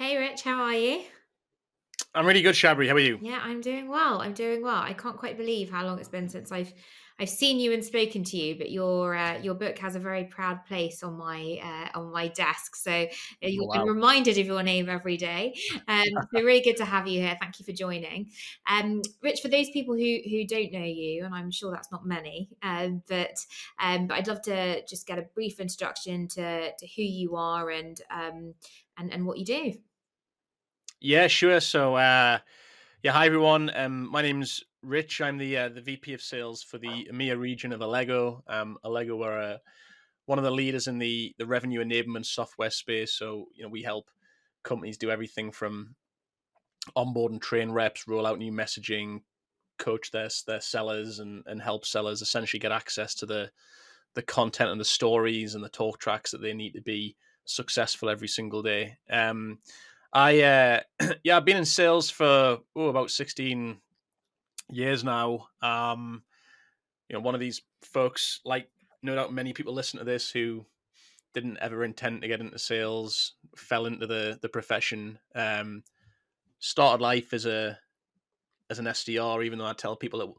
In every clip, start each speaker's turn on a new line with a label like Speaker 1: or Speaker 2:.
Speaker 1: Hey, Rich, how are you?
Speaker 2: I'm really good, Shabri. How are you?
Speaker 1: Yeah, I'm doing well. I'm doing well. I can't quite believe how long it's been since I've I've seen you and spoken to you. But your uh, your book has a very proud place on my uh, on my desk. So uh, you've been reminded of your name every day. Um, so really good to have you here. Thank you for joining. Um, Rich, for those people who who don't know you, and I'm sure that's not many, um, but um, but I'd love to just get a brief introduction to to who you are and um, and and what you do.
Speaker 2: Yeah, sure. So, uh, yeah, hi everyone. Um, my name's Rich. I'm the uh, the VP of Sales for the EMEA region of Allego. Um, Allego are uh, one of the leaders in the the revenue enablement software space. So, you know, we help companies do everything from onboard and train reps, roll out new messaging, coach their their sellers, and and help sellers essentially get access to the the content and the stories and the talk tracks that they need to be successful every single day. Um, I uh, yeah, I've been in sales for oh, about sixteen years now. Um, you know, one of these folks, like no doubt many people listen to this who didn't ever intend to get into sales, fell into the the profession, um, started life as a as an SDR, even though I tell people that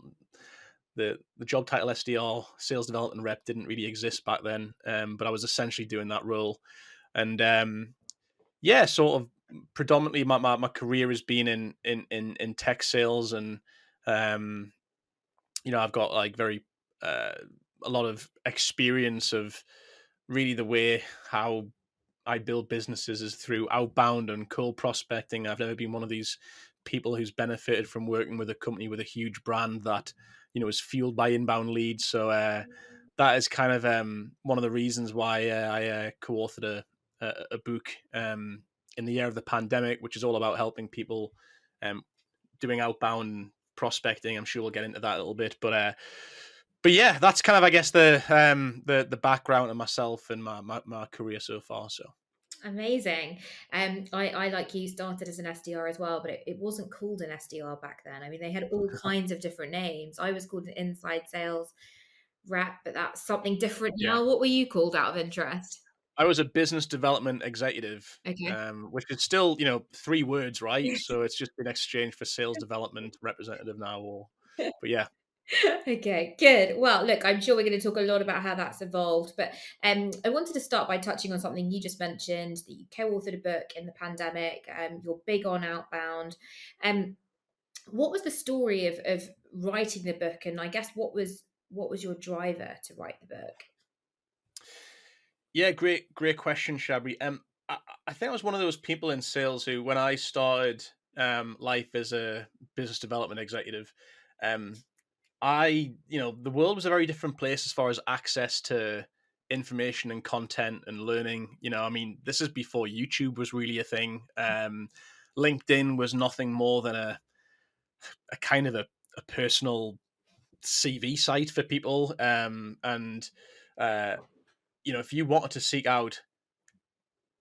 Speaker 2: the the job title SDR, sales development rep, didn't really exist back then. Um, but I was essentially doing that role, and um, yeah, sort of predominantly my, my, my career has been in, in in in tech sales, and um, you know I've got like very uh, a lot of experience of really the way how I build businesses is through outbound and cold prospecting. I've never been one of these people who's benefited from working with a company with a huge brand that you know is fueled by inbound leads. So uh, that is kind of um, one of the reasons why uh, I uh, co-authored a, a, a book um, in the year of the pandemic, which is all about helping people um, doing outbound prospecting. I'm sure we'll get into that a little bit, but uh, but yeah, that's kind of I guess the um, the the background of myself and my, my, my career so far. So
Speaker 1: Amazing. Um, I, I like you started as an SDR as well, but it, it wasn't called an SDR back then. I mean, they had all kinds of different names. I was called an inside sales rep, but that's something different
Speaker 2: yeah.
Speaker 1: now. What were you called out of interest?
Speaker 2: I was a business development executive,
Speaker 1: Okay.
Speaker 2: um, which is still, you know, three words, right? So it's just been exchanged for sales development representative now. Or, but yeah,
Speaker 1: okay, good. Well, look, I'm sure we're going to talk a lot about how that's evolved, but um, I wanted to start by touching on something you just mentioned that you co-authored a book in the pandemic. Um, you're big on outbound. Um, what was the story of of writing the book, and I guess what was what was your driver to write the book?
Speaker 2: Yeah, great, great question, Shabri. Um, I, I think I was one of those people in sales who, when I started um, life as a business development executive, um, I, you know, the world was a very different place as far as access to information and content and learning. You know, I mean, this is before YouTube was really a thing. Um, LinkedIn was nothing more than a a kind of a, a personal CV site for people. Um, and uh, you know, if you wanted to seek out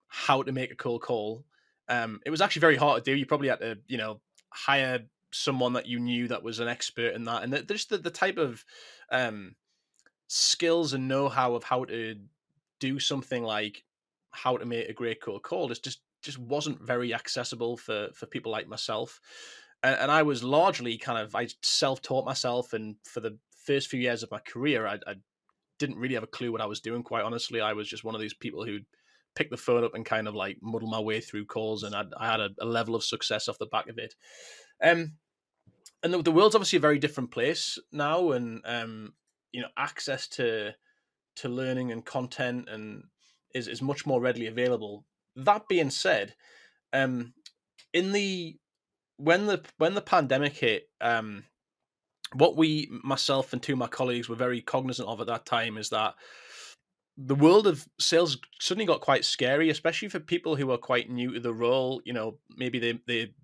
Speaker 2: how to make a cold call, um, it was actually very hard to do. You probably had to, you know, hire someone that you knew that was an expert in that, and just the, the type of um, skills and know-how of how to do something like how to make a great cold call. It's just just wasn't very accessible for for people like myself, and, and I was largely kind of I self-taught myself, and for the first few years of my career, I, I didn't really have a clue what I was doing. Quite honestly, I was just one of these people who pick the phone up and kind of like muddle my way through calls, and I'd, I had a, a, level of success off the back of it. Um, and the, the, world's obviously a very different place now, and um, you know, access to to learning and content and is is much more readily available. That being said, um, in the when the when the pandemic hit, um, what we myself and two of my colleagues were very cognizant of at that time is that the world of sales suddenly got quite scary, especially for people who are quite new to the role. You know, maybe they they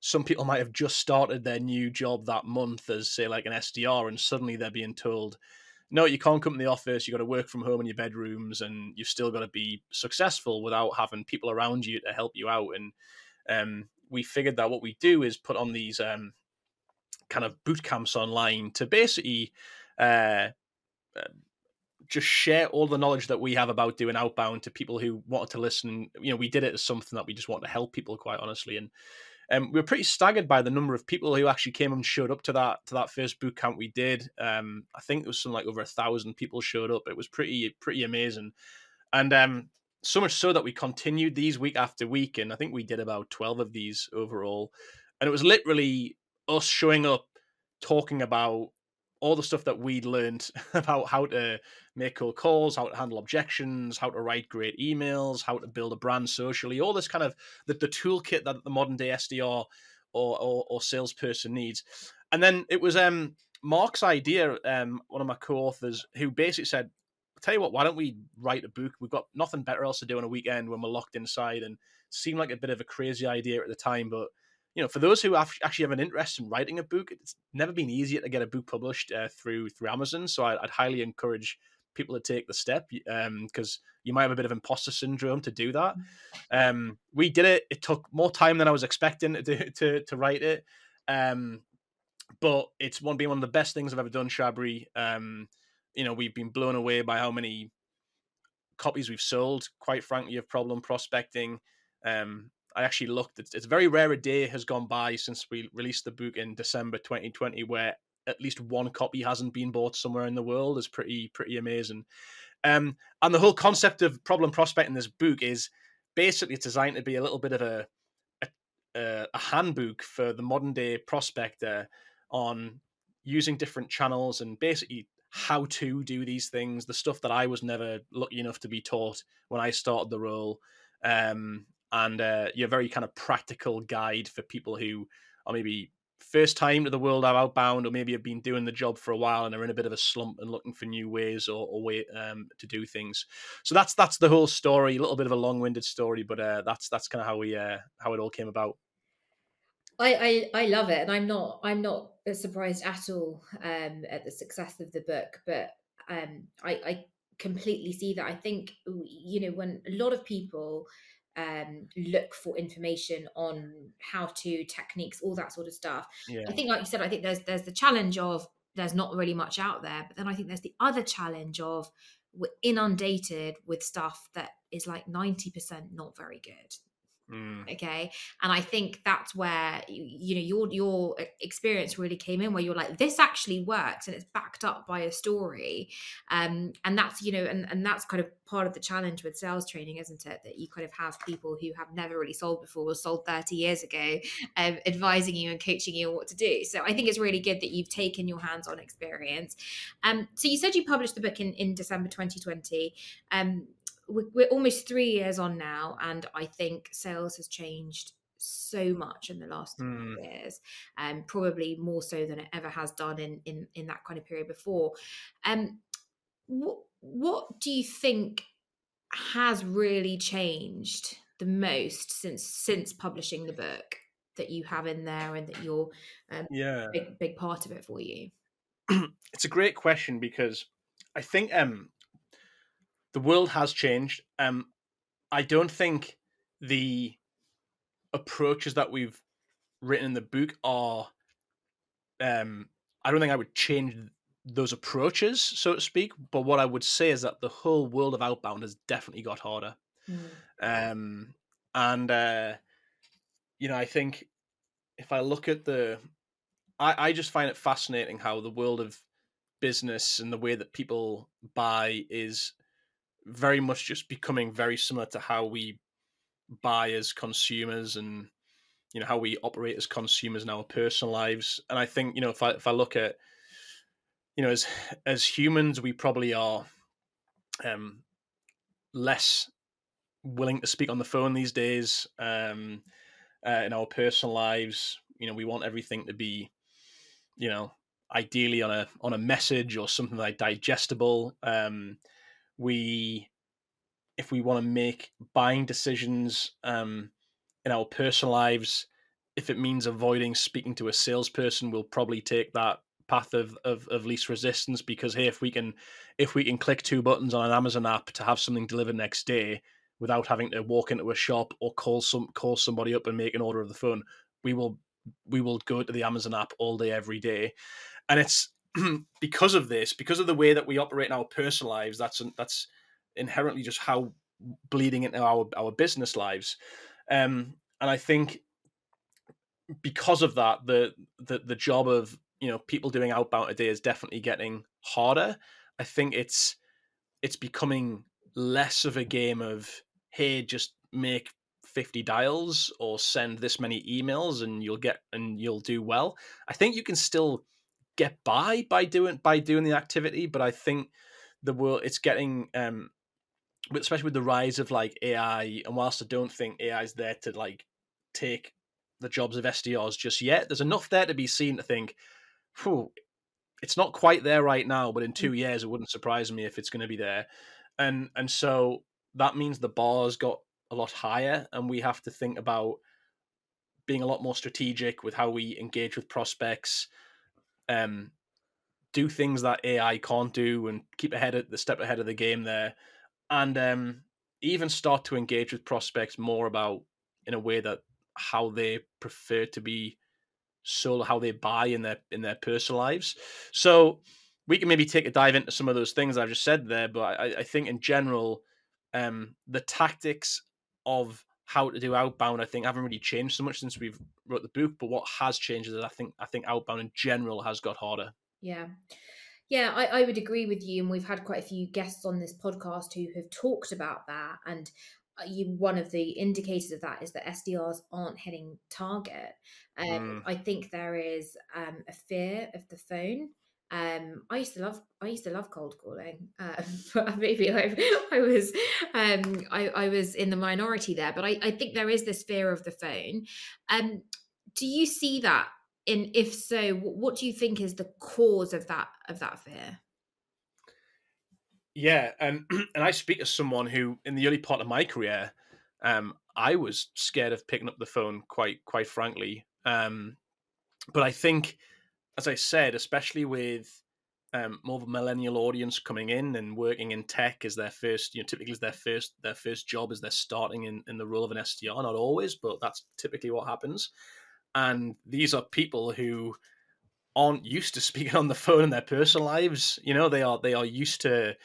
Speaker 2: some people might have just started their new job that month as say like an SDR, and suddenly they're being told, no, you can't come to the office. You got to work from home in your bedrooms, and you've still got to be successful without having people around you to help you out. And um, we figured that what we do is put on these um, kind of boot camps online to basically uh, just share all the knowledge that we have about doing outbound to people who wanted to listen. You know, we did it as something that we just wanted to help people, quite honestly, and um, we were pretty staggered by the number of people who actually came and showed up to that to that first boot camp we did. Um, I think it was something like over a thousand people showed up. It was pretty pretty amazing, and um, so much so that we continued these week after week, and I think we did about twelve of these overall. And it was literally us showing up, talking about all the stuff that we'd learned about how to make cold calls, how to handle objections, how to write great emails, how to build a brand socially, all this kind of the, the toolkit that the modern day SDR or, or, or salesperson needs. And then it was um, Mark's idea, um, one of my co-authors, who basically said, tell you what, why don't we write a book? We've got nothing better else to do on a weekend when we're locked inside and seemed like a bit of a crazy idea at the time, but you know, for those who actually have an interest in writing a book, it's never been easier to get a book published uh, through through Amazon. So I, would highly encourage people to take the step because um, you might have a bit of imposter syndrome to do that. Mm. Um, we did it. It took more time than I was expecting to to, to write it, um, but it's one being one of the best things I've ever done. Shabri, um, you know, we've been blown away by how many copies we've sold. Quite frankly, of problem prospecting. Um, I actually looked. It's, it's very rare a day has gone by since we released the book in December 2020 where at least one copy hasn't been bought somewhere in the world. is pretty pretty amazing. Um, and the whole concept of problem prospecting this book is basically designed to be a little bit of a a, a handbook for the modern day prospector on using different channels and basically how to do these things. The stuff that I was never lucky enough to be taught when I started the role. Um, and uh, you're a very kind of practical guide for people who are maybe first time to the world of outbound or maybe have been doing the job for a while and are in a bit of a slump and looking for new ways or, or way um, to do things. So that's that's the whole story a little bit of a long-winded story but uh, that's that's kind of how we uh, how it all came about.
Speaker 1: I, I, I love it and i'm not i'm not surprised at all um, at the success of the book but um, I, I completely see that. I think you know when a lot of people um, look for information on how to techniques, all that sort of stuff. Yeah. I think, like you said, I think there's there's the challenge of there's not really much out there, but then I think there's the other challenge of we're inundated with stuff that is like 90% not very good Mm. Okay. And I think that's where you know your your experience really came in where you're like, this actually works and it's backed up by a story. Um, and that's, you know, and, and that's kind of part of the challenge with sales training, isn't it? That you kind of have people who have never really sold before or sold 30 years ago, um, advising you and coaching you on what to do. So I think it's really good that you've taken your hands-on experience. Um, so you said you published the book in, in December 2020. Um, we're almost three years on now, and I think sales has changed so much in the last mm. years, and um, probably more so than it ever has done in in in that kind of period before. Um, what what do you think has really changed the most since since publishing the book that you have in there and that you're um, yeah big big part of it for you?
Speaker 2: it's a great question because I think um the world has changed. Um, I don't think the approaches that we've written in the book are. Um, I don't think I would change those approaches, so to speak. But what I would say is that the whole world of outbound has definitely got harder. Mm. Um, and uh, you know, I think if I look at the, I, I just find it fascinating how the world of business and the way that people buy is very much just becoming very similar to how we buy as consumers and you know how we operate as consumers in our personal lives. And i think you know if i if i look at you know as as humans we probably are um less willing to speak on the phone these days um uh, in our personal lives. You know we want everything to be you know ideally on a on a message or something like digestible. Um we if we want to make buying decisions um, in our personal lives, if it means avoiding speaking to a salesperson, we'll probably take that path of, of, of least resistance because hey, if we can if we can click two buttons on an Amazon app to have something delivered next day without having to walk into a shop or call some call somebody up and make an order of the phone, we will we will go to the Amazon app all day every day, and it's because of this, because of the way that we operate in our personal lives, that's that's inherently just how bleeding into our our business lives. Um, and I think because of that, the the the job of you know people doing outbound today is definitely getting harder. I think it's it's becoming less of a game of hey, just make 50 dials or send this many emails and you'll get and you'll do well. I think you can still get by by doing by doing the activity, but I think the world it's getting um especially with the rise of like AI and whilst I don't think AI is there to like take the jobs of SDRs just yet, there's enough there to be seen to think, whew, it's not quite there right now, but in two mm. years it wouldn't surprise me if it's going to be there. And and so that means the bar's got a lot higher and we have to think about being a lot more strategic with how we engage with prospects um do things that ai can't do and keep ahead of the step ahead of the game there. And um even start to engage with prospects more about in a way that how they prefer to be sold how they buy in their in their personal lives. So we can maybe take a dive into some of those things i've just said there but i, I think in general um, the tactics of how to do outbound, I think, haven't really changed so much since we've wrote the book. But what has changed is I think I think outbound in general has got harder.
Speaker 1: Yeah. Yeah, I, I would agree with you. And we've had quite a few guests on this podcast who have talked about that. And uh, you, one of the indicators of that is that SDRs aren't hitting target. Um, mm. I think there is um, a fear of the phone. Um, I used to love I used to love cold calling, uh, but maybe I, I was um, I, I, was in the minority there. But I, I, think there is this fear of the phone. Um, do you see that? And if so, what do you think is the cause of that of that fear?
Speaker 2: Yeah, and and I speak as someone who, in the early part of my career, um, I was scared of picking up the phone. Quite quite frankly, um, but I think as I said, especially with um, more of a millennial audience coming in and working in tech as their first, you know, typically as their first their first job is they're starting in, in the role of an SDR. Not always, but that's typically what happens. And these are people who aren't used to speaking on the phone in their personal lives. You know, they are they are used to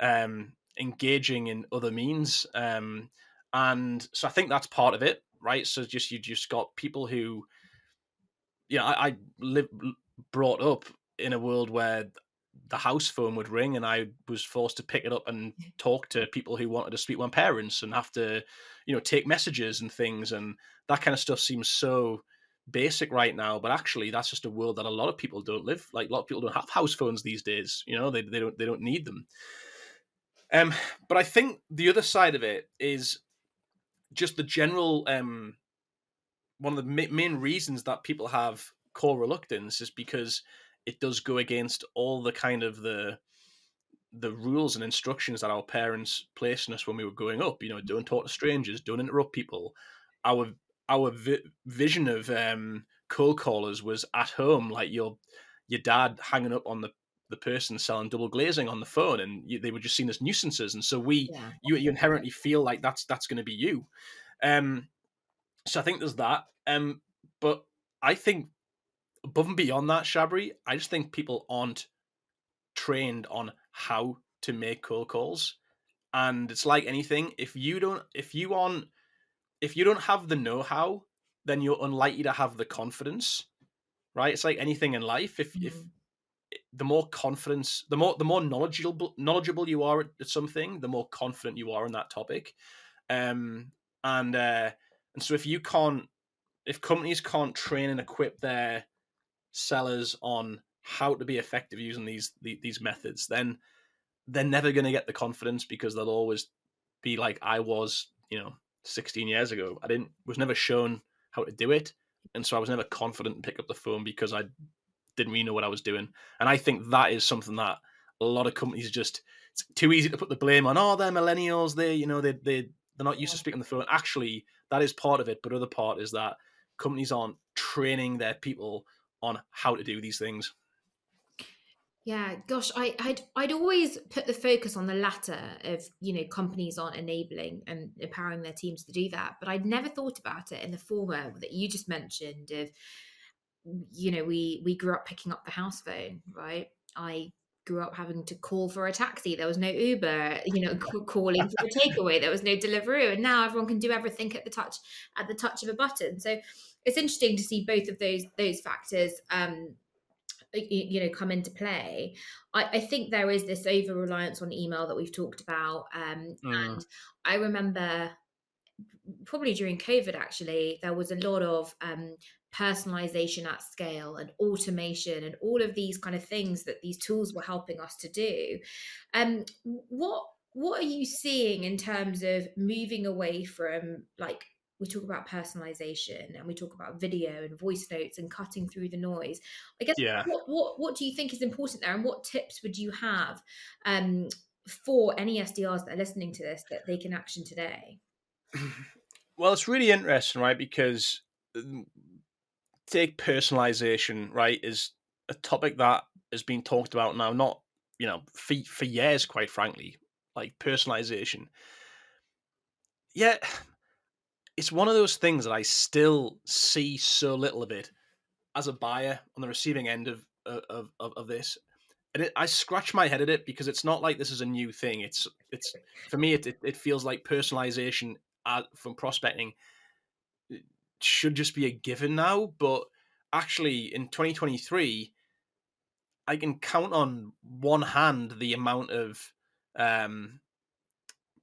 Speaker 2: um, engaging in other means. Um, and so I think that's part of it, right? So just you just got people who, you know, I, I live brought up in a world where the house phone would ring and I was forced to pick it up and talk to people who wanted to speak to my parents and have to, you know, take messages and things and that kind of stuff seems so basic right now, but actually that's just a world that a lot of people don't live. Like a lot of people don't have house phones these days. You know, they they don't they don't need them. Um, but I think the other side of it is just the general um one of the main reasons that people have call reluctance is because it does go against all the kind of the the rules and instructions that our parents placed on us when we were growing up. You know, don't talk to strangers, don't interrupt people. Our our vi- vision of um, cold callers was at home, like your your dad hanging up on the the person selling double glazing on the phone, and you, they were just seen as nuisances. And so we, yeah. you, you inherently feel like that's that's going to be you. Um, so I think there's that. Um, but I think above and beyond that, Shabri, I just think people aren't trained on how to make cold calls. And it's like anything, if you don't if you aren't if you don't have the know-how, then you're unlikely to have the confidence. Right? It's like anything in life. If mm-hmm. if the more confidence, the more the more knowledgeable knowledgeable you are at something, the more confident you are in that topic. Um and uh and so if you can't if companies can't train and equip their sellers on how to be effective using these these methods, then they're never going to get the confidence because they'll always be like I was, you know, 16 years ago. I didn't was never shown how to do it, and so I was never confident to pick up the phone because I didn't really know what I was doing. And I think that is something that a lot of companies just it's too easy to put the blame on. Oh, they're millennials. They, you know, they they they're not used to speaking on the phone. Actually, that is part of it, but other part is that companies aren't training their people on how to do these things.
Speaker 1: Yeah, gosh, I, would I'd always put the focus on the latter of you know companies aren't enabling and empowering their teams to do that, but I'd never thought about it in the former that you just mentioned of you know we we grew up picking up the house phone right I grew up having to call for a taxi. There was no Uber, you know, calling for a takeaway. There was no Deliveroo, and now everyone can do everything at the touch at the touch of a button. So it's interesting to see both of those those factors. Um, you know come into play I, I, think there is this over reliance on email that we've talked about um, mm. and i remember probably during covid actually there was a lot of um, personalization at scale and automation and all of these kind of things that these tools were helping us to do. Um what what are you seeing in terms of moving away from like we talk about personalization and we talk about video and voice notes and cutting through the noise. I guess yeah. what, what what do you think is important there and what tips would you have um for any sdrs that are listening to this that they can action today?
Speaker 2: Well it's really interesting right because um, take personalization, right, is a topic that has been talked about now, not you know, for for years, quite frankly, like personalization. Yet, it's one of those things that I still see so little of it as a buyer on the receiving end of of of, of this. And it, I scratch my head at it because it's not like this is a new thing. It's it's for me, it it, it feels like personalization uh, from prospecting should just be a given now. But actually, in 2023, I can count on one hand the amount of um,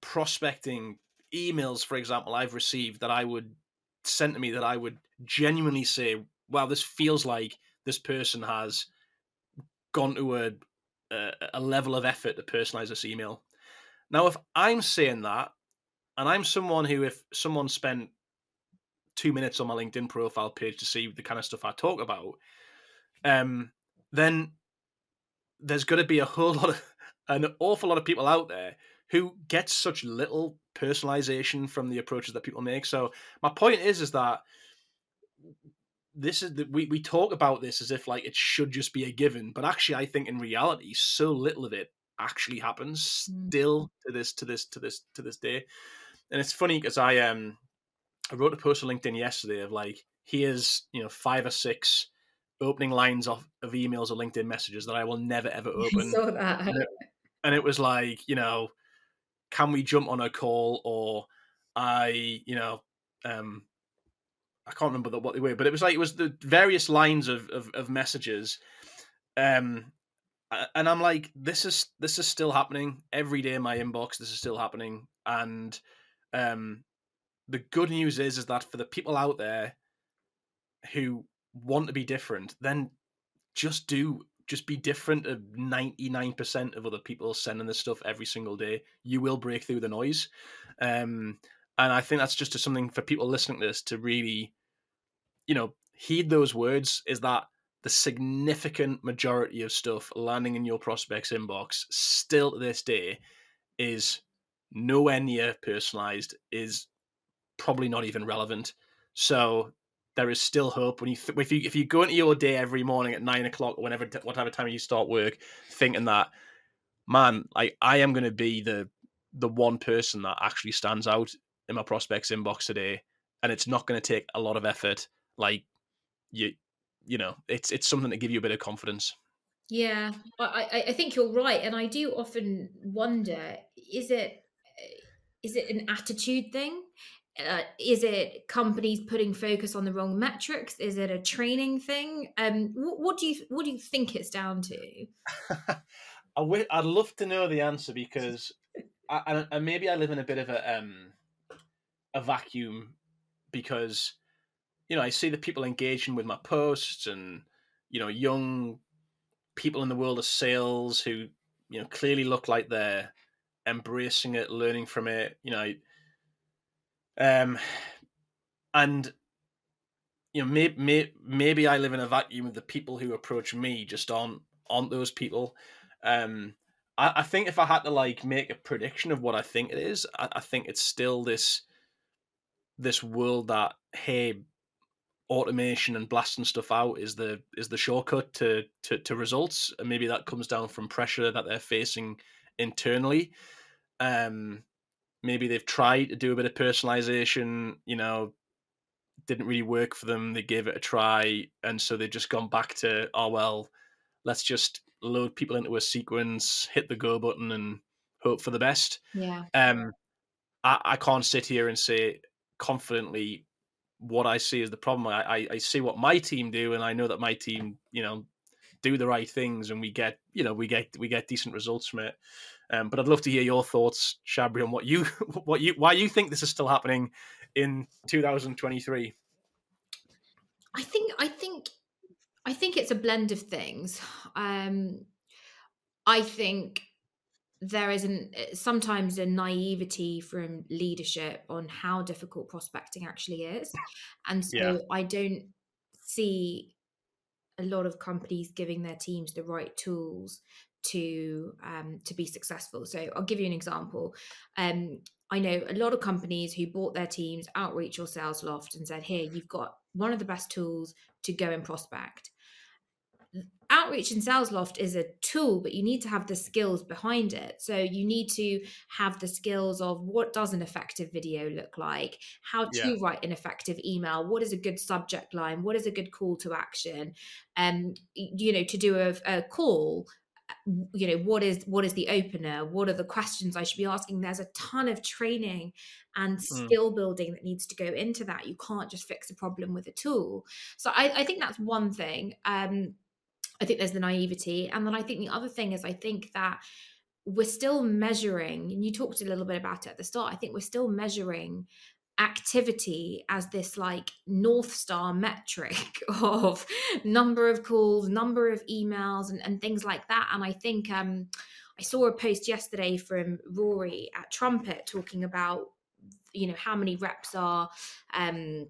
Speaker 2: prospecting emails, for example, I've received that I would send to me that I would genuinely say, "Wow, this feels like this person has gone to a a, a level of effort to personalize this email." Now, if I'm saying that, and I'm someone who, if someone spent two minutes on my LinkedIn profile page to see the kind of stuff I talk about, um, then there's going to be a whole lot of an awful lot of people out there who get such little personalization from the approaches that people make. So my point is, is that this is that we, we talk about this as if like it should just be a given, but actually I think in reality, so little of it actually happens mm. still to this to this to this to this day. And it's funny because I um I wrote a post on LinkedIn yesterday of like, here's, you know, five or six opening lines of, of emails or LinkedIn messages that I will never ever open.
Speaker 1: saw that.
Speaker 2: And it, and it was like, you know, can we jump on a call or I, you know, um, I can't remember the, what they were, but it was like it was the various lines of, of, of messages, um, and I'm like, this is this is still happening every day in my inbox. This is still happening, and um, the good news is is that for the people out there who want to be different, then just do just be different to 99% of other people sending this stuff every single day. You will break through the noise. Um, and I think that's just something for people listening to this to really, you know, heed those words is that the significant majority of stuff landing in your prospects inbox still to this day is nowhere near personalized, is probably not even relevant. So there is still hope when you th- if you if you go into your day every morning at nine o'clock or whenever whatever time you start work, thinking that man, like I am going to be the the one person that actually stands out in my prospects inbox today, and it's not going to take a lot of effort. Like you, you know, it's it's something to give you a bit of confidence.
Speaker 1: Yeah, I I think you're right, and I do often wonder: is it eh, is it an attitude thing? Uh, is it companies putting focus on the wrong metrics? Is it a training thing? Um what, what do you what do you think it's down to?
Speaker 2: I w- i'd love to know the answer because I, and maybe i live in a bit of a um a vacuum because you know i see the people engaging with my posts and you know young people in the world of sales who you know clearly look like they're embracing it learning from it. You know um, and you know, maybe, may, maybe I live in a vacuum of the people who approach me just aren't aren't those people. Um, I, I think if I had to like make a prediction of what I think it is, I, I think it's still this this world that hey, automation and blasting stuff out is the is the shortcut to to, to results, and maybe that comes down from pressure that they're facing internally. Um, maybe they've tried to do a bit of personalization, you know, didn't really work for them. They gave it a try, and so they've just gone back to, oh well, let's just load people into a sequence, hit the go button, and hope for the best.
Speaker 1: Yeah.
Speaker 2: Um, I, I can't sit here and say confidently what I see as the problem. I, I, I see what my team do, and I know that my team, you know, do the right things, and we get, you know, we get we get decent results from it. Um, but I'd love to hear your thoughts, Shabri, on what you what you why you think this is still happening in 2023.
Speaker 1: I think I think I think it's a blend of things. Um, I think there is an sometimes a naivety from leadership on how difficult prospecting actually is, and so yeah. I don't see a lot of companies giving their teams the right tools to um, to be successful. So I'll give you an example. Um, I know a lot of companies who bought their teams outreach or Salesloft and said, "Here, you've got one of the best tools to go and prospect." Outreach and Salesloft is a tool, but you need to have the skills behind it. So you need to have the skills of what does an effective video look like, how to yeah. write an effective email, what is a good subject line, what is a good call to action, um, you know, to do a, a call you know what is what is the opener? What are the questions i should be asking? There's a ton of training and hmm. skill mm. building that needs to go into that. You can't just fix a problem with a tool. So i, I think that's one thing. Um, i think there's the naivety. And then i think the other thing is i think that we're still measuring and you talked a little bit about it at the start i think we're still measuring activity as this like north star metric of number of calls number of emails and, and things like that. And i think um i saw a post yesterday from rory at trumpet talking about you know how many reps are um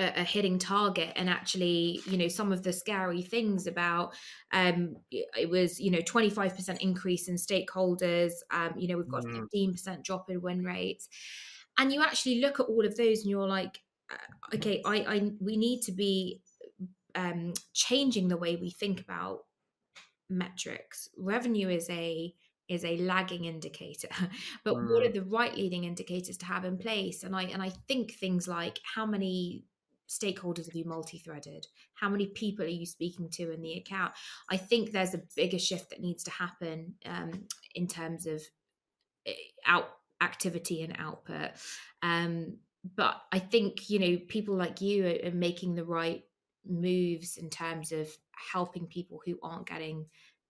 Speaker 1: a, hitting target. And actually you know some of the scary things about um it was you know 25% increase in stakeholders. Um you know we've got mm. 15% drop in win rates and you actually look at all of those and you're like uh, okay i i we need to be um changing the way we think about metrics. Revenue is a is a lagging indicator but what are mm. the right leading indicators to have in place? And i and i think things like how many stakeholders have you multi-threaded? How many people are you speaking to in the account? I think there's a bigger shift that needs to happen um, in terms of eh, out activity and output. Um, but I think you know people like you are, are making the right moves in terms of helping people who aren't getting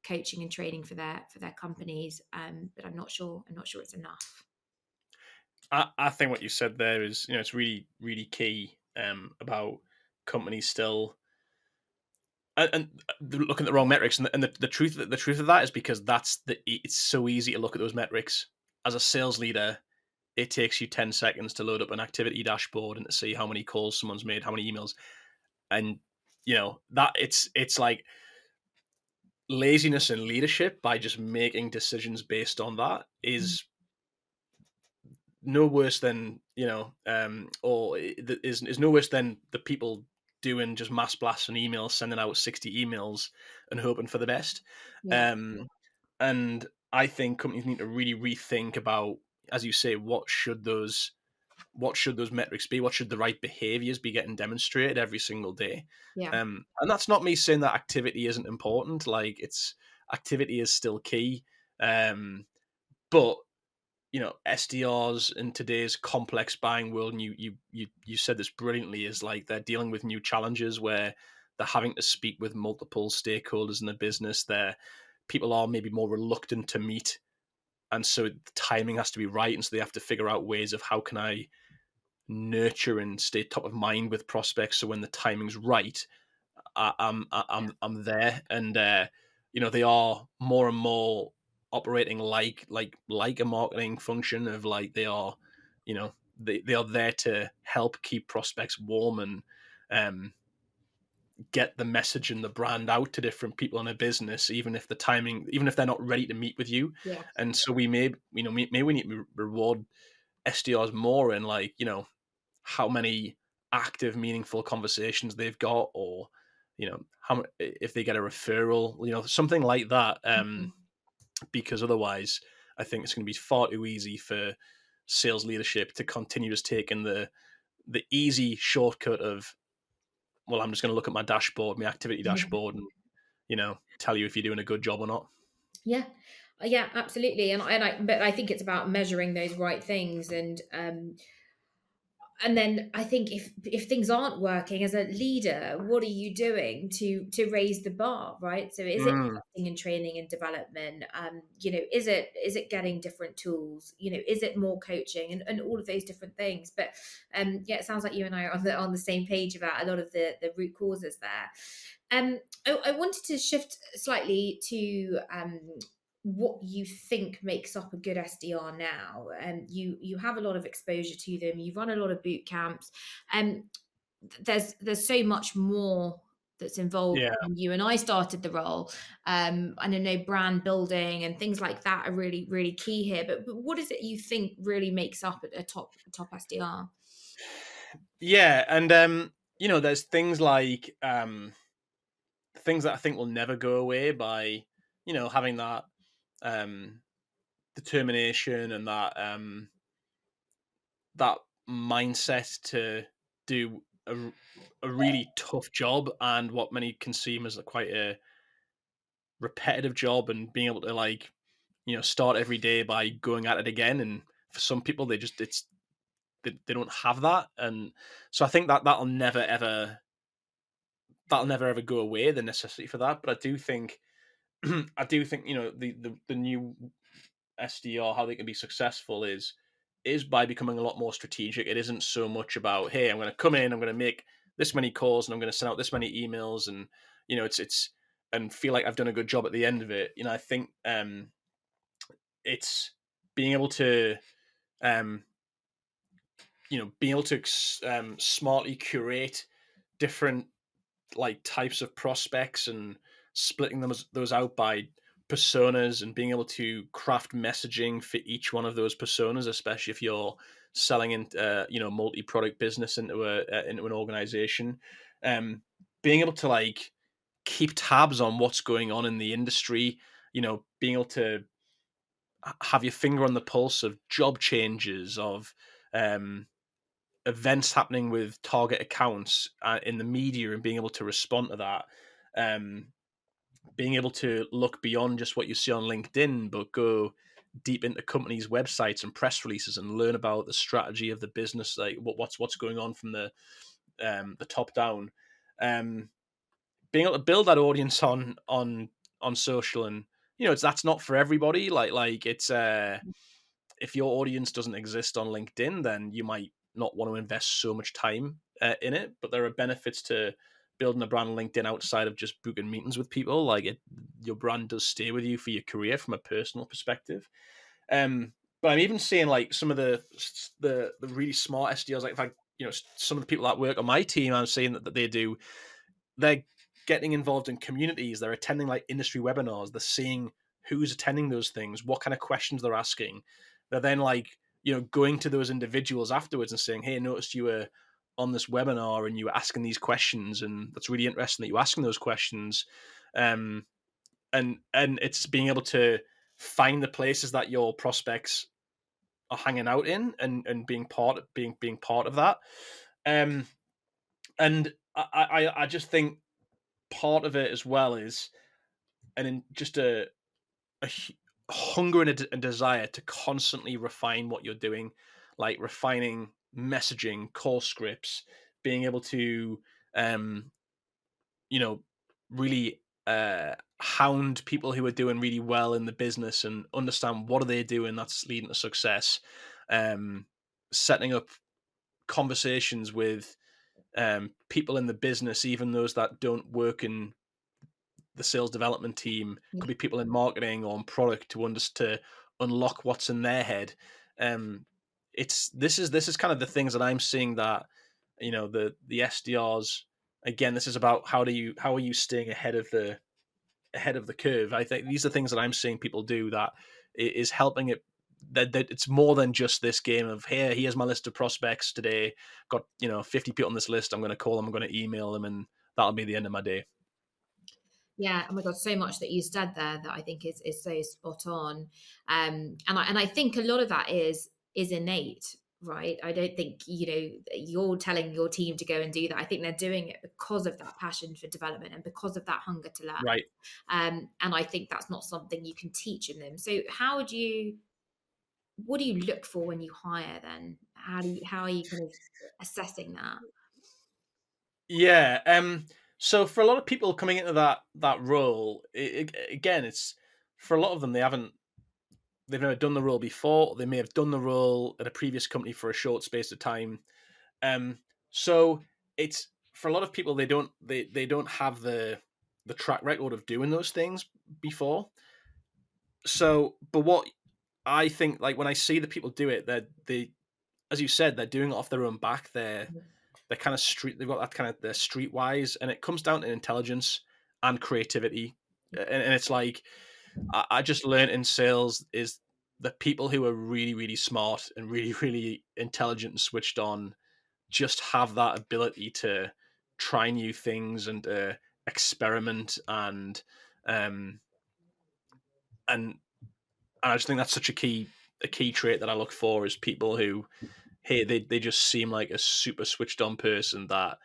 Speaker 1: coaching and training for their for their companies. Um, but I'm not sure. I'm not sure it's enough.
Speaker 2: I, I think what you said there is you know it's really really key um, about companies still and, and looking at the wrong metrics and the, and the, the truth the truth of that is because that's the it's so easy to look at those metrics as a sales leader, it takes you 10 seconds to load up an activity dashboard and to see how many calls someone's made, how many emails. And you know, that it's it's like laziness and leadership by just making decisions based on that is mm-hmm. no worse than, you know, um or is is no worse than the people doing just mass blasts and emails, sending out 60 emails and hoping for the best. Yeah. Um and I think companies need to really rethink about, as you say, what should those what should those metrics be? What should the right behaviors be getting demonstrated every single day?
Speaker 1: Yeah.
Speaker 2: Um, and that's not me saying that activity isn't important. Like it's activity is still key. Um, but you know, SDRs in today's complex buying world, and you you you you said this brilliantly, is like they're dealing with new challenges where they're having to speak with multiple stakeholders in the business. They're people are maybe more reluctant to meet. And so the timing has to be right and so they have to figure out ways of how can i nurture and stay top of mind with prospects. So when the timing's right I, am I'm, I'm i'm there. And uh, you know they are more and more operating like like like a marketing function of like they are you know they, they are there to help keep prospects warm and um get the message and the brand out to different people in a business, even if the timing, even if they're not ready to meet with you.
Speaker 1: Yeah.
Speaker 2: And so we may, you know, maybe we need to reward SDRs more in like, you know, how many active, meaningful conversations they've got, or you know, how if they get a referral, you know, something like that. Um, mm-hmm. because otherwise, I think it's going to be far too easy for sales leadership to continue just taking the the easy shortcut of well, I'm just going to look at my dashboard, my activity dashboard, and you know tell you if you're doing a good job or not.
Speaker 1: Yeah, uh, yeah, absolutely. And and I but I think it's about measuring those right things and um and then I think if if things aren't working as a leader, what are you doing to to raise the bar, right? So is mm. it in training and development? Um, you know, is it is it getting different tools? You know, is it more coaching and, and all of those different things? But um, yeah, it sounds like you and I are on the on the same page about a lot of the the root causes there. Um, I, I wanted to shift slightly to um what you think makes up a good SDR now. And um, you you have a lot of exposure to them. You run a lot of boot camps. And um, there's there's so much more that's involved yeah. when you and I started the role. Um, and I know brand building and things like that are really, really key here. But, but what is it you think really makes up a, a top a top SDR?
Speaker 2: Yeah, and um, you know, there's things like um things that I think will never go away by, you know, having that um, determination and that um, that mindset to do a, a really tough job and what many can consumers are quite a repetitive job and being able to like you know start every day by going at it again. And for some people they just it's they, they don't have that. And so i think that that'll never ever that'll never ever go away the necessity for that. But i do think I do think you know the, the the new SDR how they can be successful is is by becoming a lot more strategic. It isn't so much about hey, I'm going to come in, I'm going to make this many calls, and I'm going to send out this many emails, and you know it's it's and feel like I've done a good job at the end of it. You know, I think um, it's being able to um, you know being able to um, smartly curate different like types of prospects and splitting them those out by personas and being able to craft messaging for each one of those personas, especially if you're selling in uh, you know multi-product business into a uh, into an organization, um, being able to like keep tabs on what's going on in the industry, you know, being able to have your finger on the pulse of job changes of um, events happening with target accounts uh, in the media and being able to respond to that um, being able to look beyond just what you see on LinkedIn, but go deep into companies' websites and press releases and learn about the strategy of the business, like what, what's what's going on from the um, the top down. Um, being able to build that audience on on on social and you know it's that's not for everybody. Like like it's uh, if your audience doesn't exist on LinkedIn, then you might not want to invest so much time uh, in it. But there are benefits to building a brand on LinkedIn outside of just booking meetings with people. Like it, your brand does stay with you for your career from a personal perspective. Um, but I'm even seeing like some of the the the really smart SDRs, like in fact, you know, some of the people that work on my team, I'm seeing that, that they do, they're getting involved in communities. They're attending like industry webinars. They're seeing who's attending those things, what kind of questions they're asking. They're then like, you know, going to those individuals afterwards and saying, "Hey, I noticed you were on this webinar and you were asking these questions, and that's really interesting that you're asking those questions. Um, and and it's being able to find the places that your prospects are hanging out in and and being part being being part of that. Um, and I, I I just think part of it as well is, and in just a a hunger and a desire to constantly refine what you're doing, like refining messaging, call scripts, being able to, um, you know, really uh, hound people who are doing really well in the business and understand what are they doing that's leading to success. Um, setting up conversations with um, people in the business, even those that don't work in the sales development team, could be people in marketing or in product to understand to unlock what's in their head. Um, it's this is this is kind of the things that I'm seeing that you know the the SDRs again this is about how do you how are you staying ahead of the ahead of the curve? I think these are things that I'm seeing people do that is helping it that, that it's more than just this game of here here's my list of prospects today. Got you know 50 people on this list. I'm going to call them I'm going to email them and that'll be the end of my day.
Speaker 1: Yeah oh my god so much that you said there that i think is is so spot on. Um and i and i think a lot of that is is innate right? I don't think, you know, you're telling your team to go and do that. I think they're doing it because of that passion for development and because of that hunger to learn.
Speaker 2: Right.
Speaker 1: Um, and I think that's not something you can teach in them. So how would you what do you look for when you hire then? How do you how are you kind of assessing that?
Speaker 2: Yeah. Um so for a lot of people coming into that that role, it, it, again, it's for a lot of them they haven't they've never done the role before. They may have done the role at a previous company for a short space of time. Um, so it's for a lot of people they don't they they don't have the the track record of doing those things before. So, but what I think, like when I see the people do it, they're they, as you said, they're doing it off their own back. They're they're kind of street. They've got that kind of they're streetwise, and it comes down to intelligence and creativity. And, and it's like I, I just learned in sales is the people who are really really smart and really really intelligent and switched on just have that ability to try new things and uh, experiment and um and and I just think that's such a key a key trait that I look for is people who hey they, they just seem like a super switched on person that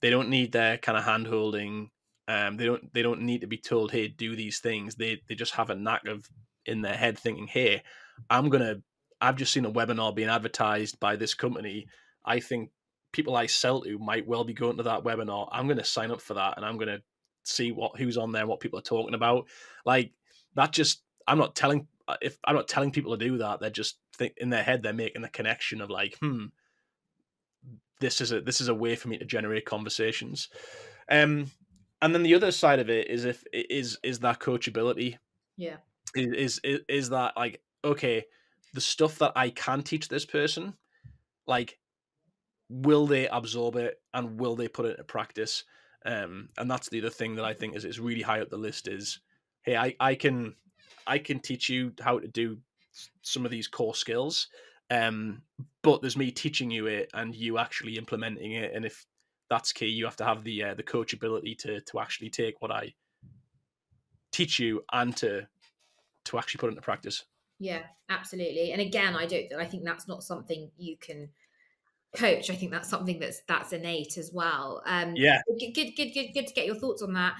Speaker 2: they don't need their kind of hand holding um they don't they don't need to be told hey do these things. They they just have a knack of in their head thinking hey i'm gonna i've just seen a webinar being advertised by this company. I think people i sell to might well be going to that webinar. I'm gonna sign up for that and i'm gonna see what who's on there what people are talking about. Like that just i'm not telling if i'm not telling people to do that. They're just think in their head they're making the connection of like hmm this is a this is a way for me to generate conversations. Um and then the other side of it is if is is that coachability.
Speaker 1: Yeah.
Speaker 2: Is is is that like okay the stuff that i can teach this person like will they absorb it and will they put it into practice? Um and that's the other thing that i think is is really high up the list is hey i i can i can teach you how to do some of these core skills um but there's me teaching you it and you actually implementing it. And if that's key. You have to have the uh, the coachability to to actually take what i teach you and to to actually put into practice.
Speaker 1: Yeah absolutely. And again i don't i think that's not something you can coach. I think that's something that's that's innate as well. Um
Speaker 2: yeah.
Speaker 1: good good good good, good to get your thoughts on that.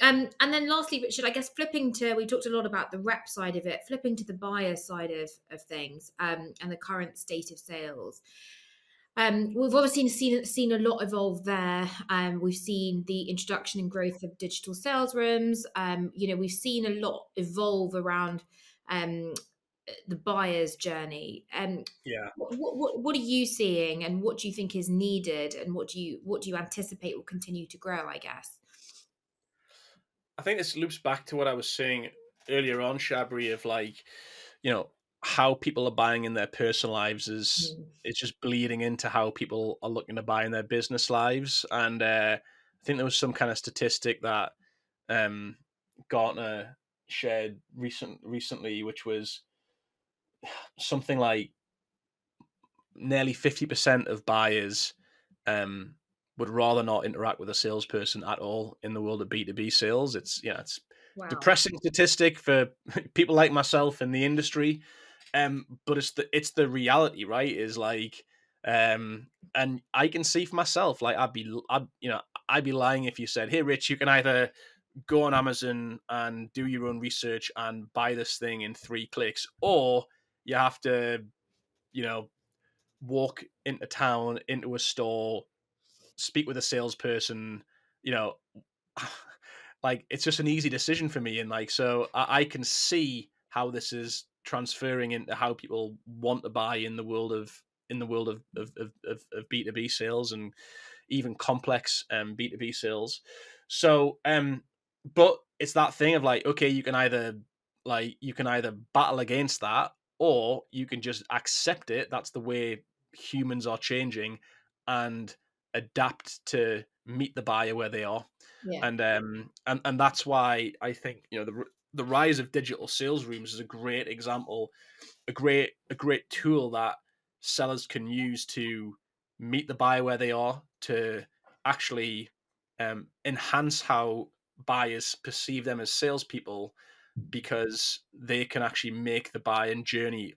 Speaker 1: Um, and then lastly, Richard, I guess flipping to, we talked a lot about the rep side of it, flipping to the buyer side of, of things um, and the current state of sales. Um, we've obviously seen seen a lot evolve there. Um, we've seen the introduction and growth of digital sales rooms. Um, you know, we've seen a lot evolve around um, the buyer's journey. Um,
Speaker 2: yeah.
Speaker 1: What, what what are you seeing, and what do you think is needed, and what do you what do you anticipate will continue to grow? I guess.
Speaker 2: I think this loops back to what I was saying earlier on, Shabri, of like, you know, how people are buying in their personal lives is mm. it's just bleeding into how people are looking to buy in their business lives. And uh, I think there was some kind of statistic that um, Gartner shared recent recently, which was something like nearly fifty percent of buyers um, would rather not interact with a salesperson at all in the world of B2B sales. It's yeah, it's wow. depressing statistic for people like myself in the industry. Um, but it's the it's the reality, right? Is like um and I can see for myself, like I'd be I'd you know, I'd be lying if you said, Hey Rich, you can either go on Amazon and do your own research and buy this thing in three clicks, or you have to, you know, walk into town, into a store, speak with a salesperson, you know, like it's just an easy decision for me. And like, so I, I can see how this is transferring into how people want to buy in the world of in the world of of of, of B two B sales and even complex um B two B sales. So um, but it's that thing of like, okay, you can either like you can either battle against that or you can just accept it. That's the way humans are changing and adapt to meet the buyer where they are. Yeah. And um and and that's why I think you know the the rise of digital sales rooms is a great example, a great a great tool that sellers can use to meet the buyer where they are to actually um, enhance how buyers perceive them as salespeople because they can actually make the buying journey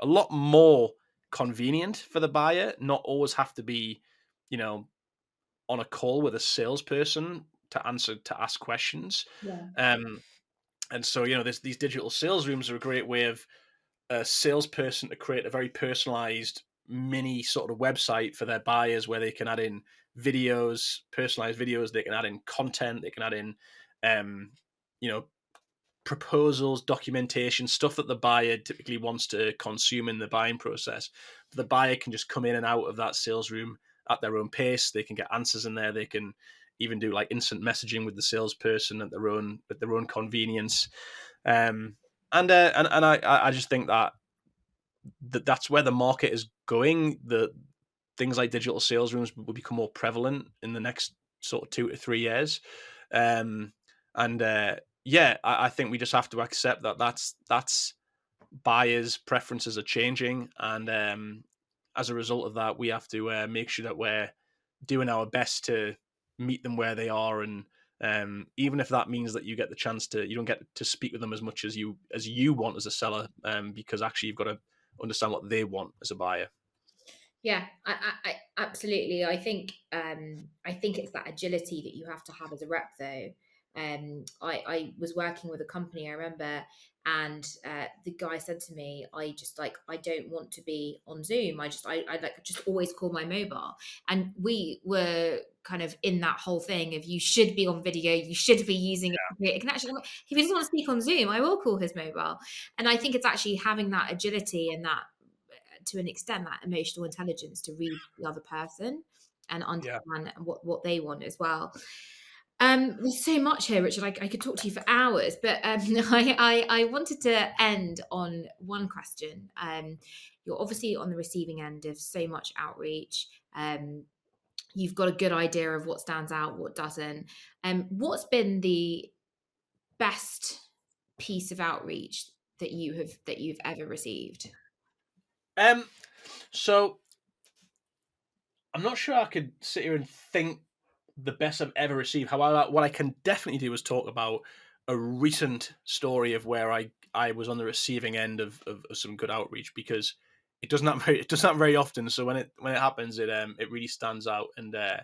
Speaker 2: a lot more convenient for the buyer, not always have to be, you know, on a call with a salesperson to answer to ask questions.
Speaker 1: Yeah.
Speaker 2: Um, and so you know, this, these digital sales rooms are a great way of a salesperson to create a very personalized mini sort of website for their buyers where they can add in videos, personalized videos. They can add in content. They can add in, um, you know, proposals, documentation, stuff that the buyer typically wants to consume in the buying process. The buyer can just come in and out of that sales room at their own pace. They can get answers in there. They can even do like instant messaging with the salesperson at their own at their own convenience. Um, and uh, and and I I just think that that that's where the market is going. The things like digital sales rooms will become more prevalent in the next sort of two to three years. Um, and uh, yeah, I, I think we just have to accept that that's that's buyers' preferences are changing, and um, as a result of that, we have to uh, make sure that we're doing our best to meet them where they are and um, even if that means that you get the chance to you don't get to speak with them as much as you as you want as a seller um, because actually you've got to understand what they want as a buyer.
Speaker 1: Yeah I, I, absolutely. I think um, i think it's that agility that you have to have as a rep though um, I, I was working with a company i remember and uh, the guy said to me i just like i don't want to be on zoom. I just I, I like just always call my mobile. And we were kind of in that whole thing of you should be on video. You should be using yeah. it. Can actually if he doesn't want to speak on zoom i will call his mobile. And i think it's actually having that agility and that to an extent that emotional intelligence to read the other person and understand yeah. what what they want as well um, there's so much here, Richard. I, I, could talk to you for hours, but um, I, I, I, wanted to end on one question. Um, you're obviously on the receiving end of so much outreach. Um, you've got a good idea of what stands out, what doesn't. Um, what's been the best piece of outreach that you have that you've ever received?
Speaker 2: Um, so I'm not sure I could sit here and think the best I've ever received. However, what I can definitely do is talk about a recent story of where I I was on the receiving end of, of, of some good outreach because it does not very it does not very often. So when it when it happens, it um it really stands out. And uh,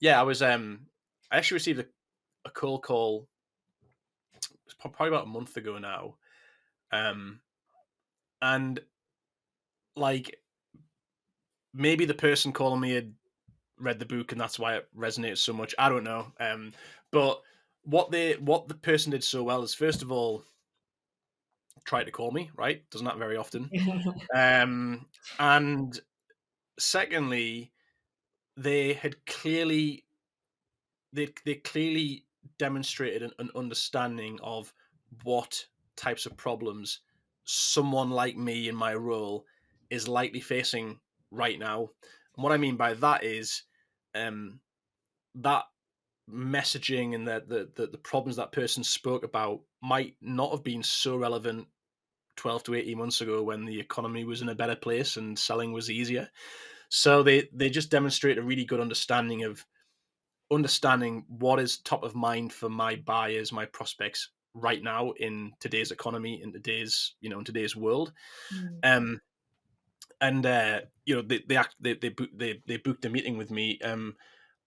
Speaker 2: yeah, I was um I actually received a, a cold call probably about a month ago now, um, and like maybe the person calling me had read the book and that's why it resonates so much. I don't know. Um, but what they what the person did so well is first of all try to call me, right? Doesn't happen very often. um, and secondly, they had clearly they they clearly demonstrated an, an understanding of what types of problems someone like me in my role is likely facing right now. And what I mean by that is um, that messaging and the, the, the the problems that person spoke about might not have been so relevant 12 to 18 months ago when the economy was in a better place and selling was easier so they they just demonstrate a really good understanding of understanding what is top of mind for my buyers my prospects right now in today's economy in today's you know in today's world mm. um and uh, you know they they act, they they they they booked a meeting with me, um,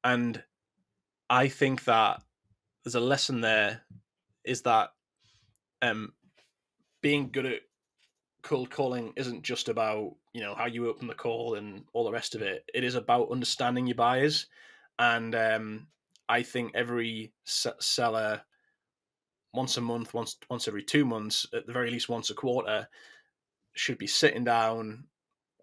Speaker 2: and I think that there's a lesson there is that um, being good at cold calling isn't just about you know how you open the call and all the rest of it. It is about understanding your buyers, and um, I think every seller once a month, once once every two months, at the very least once a quarter, should be sitting down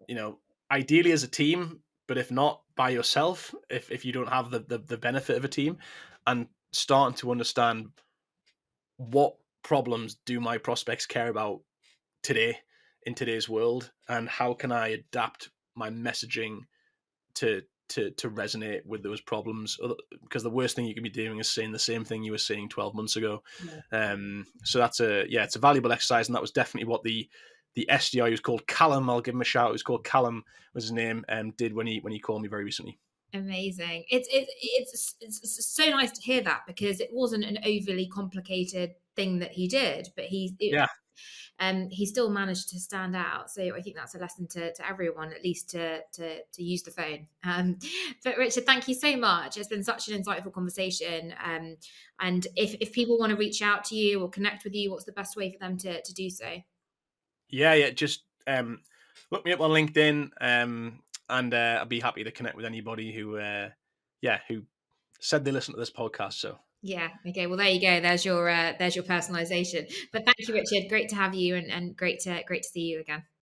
Speaker 2: you know, ideally as a team, but if not by yourself, if if you don't have the the, the benefit of a team, and starting to understand what problems do my prospects care about today in today's world, and how can I adapt my messaging to to to resonate with those problems because the worst thing you can be doing is saying the same thing you were saying 12 months ago yeah. um so that's a yeah it's a valuable exercise and that was definitely what the the SDR who's called Callum. I'll give him a shout. It was called Callum was his name. Um, did when he when he called me very recently.
Speaker 1: Amazing. It's it, it's it's so nice to hear that because it wasn't an overly complicated thing that he did, but he it,
Speaker 2: yeah
Speaker 1: um, he still managed to stand out. So I think that's a lesson to, to everyone, at least to to to use the phone. Um, but Richard, thank you so much. It's been such an insightful conversation. Um, and if if people want to reach out to you or connect with you, what's the best way for them to to do so?
Speaker 2: Yeah, yeah, just um, look me up on LinkedIn, um, and uh, I'd be happy to connect with anybody who, uh, yeah, who said they listen to this podcast. So
Speaker 1: yeah. Okay. Well, there you go. There's your uh, there's your personalization. But thank you, Richard. Great to have you, and, and great to great to see you again.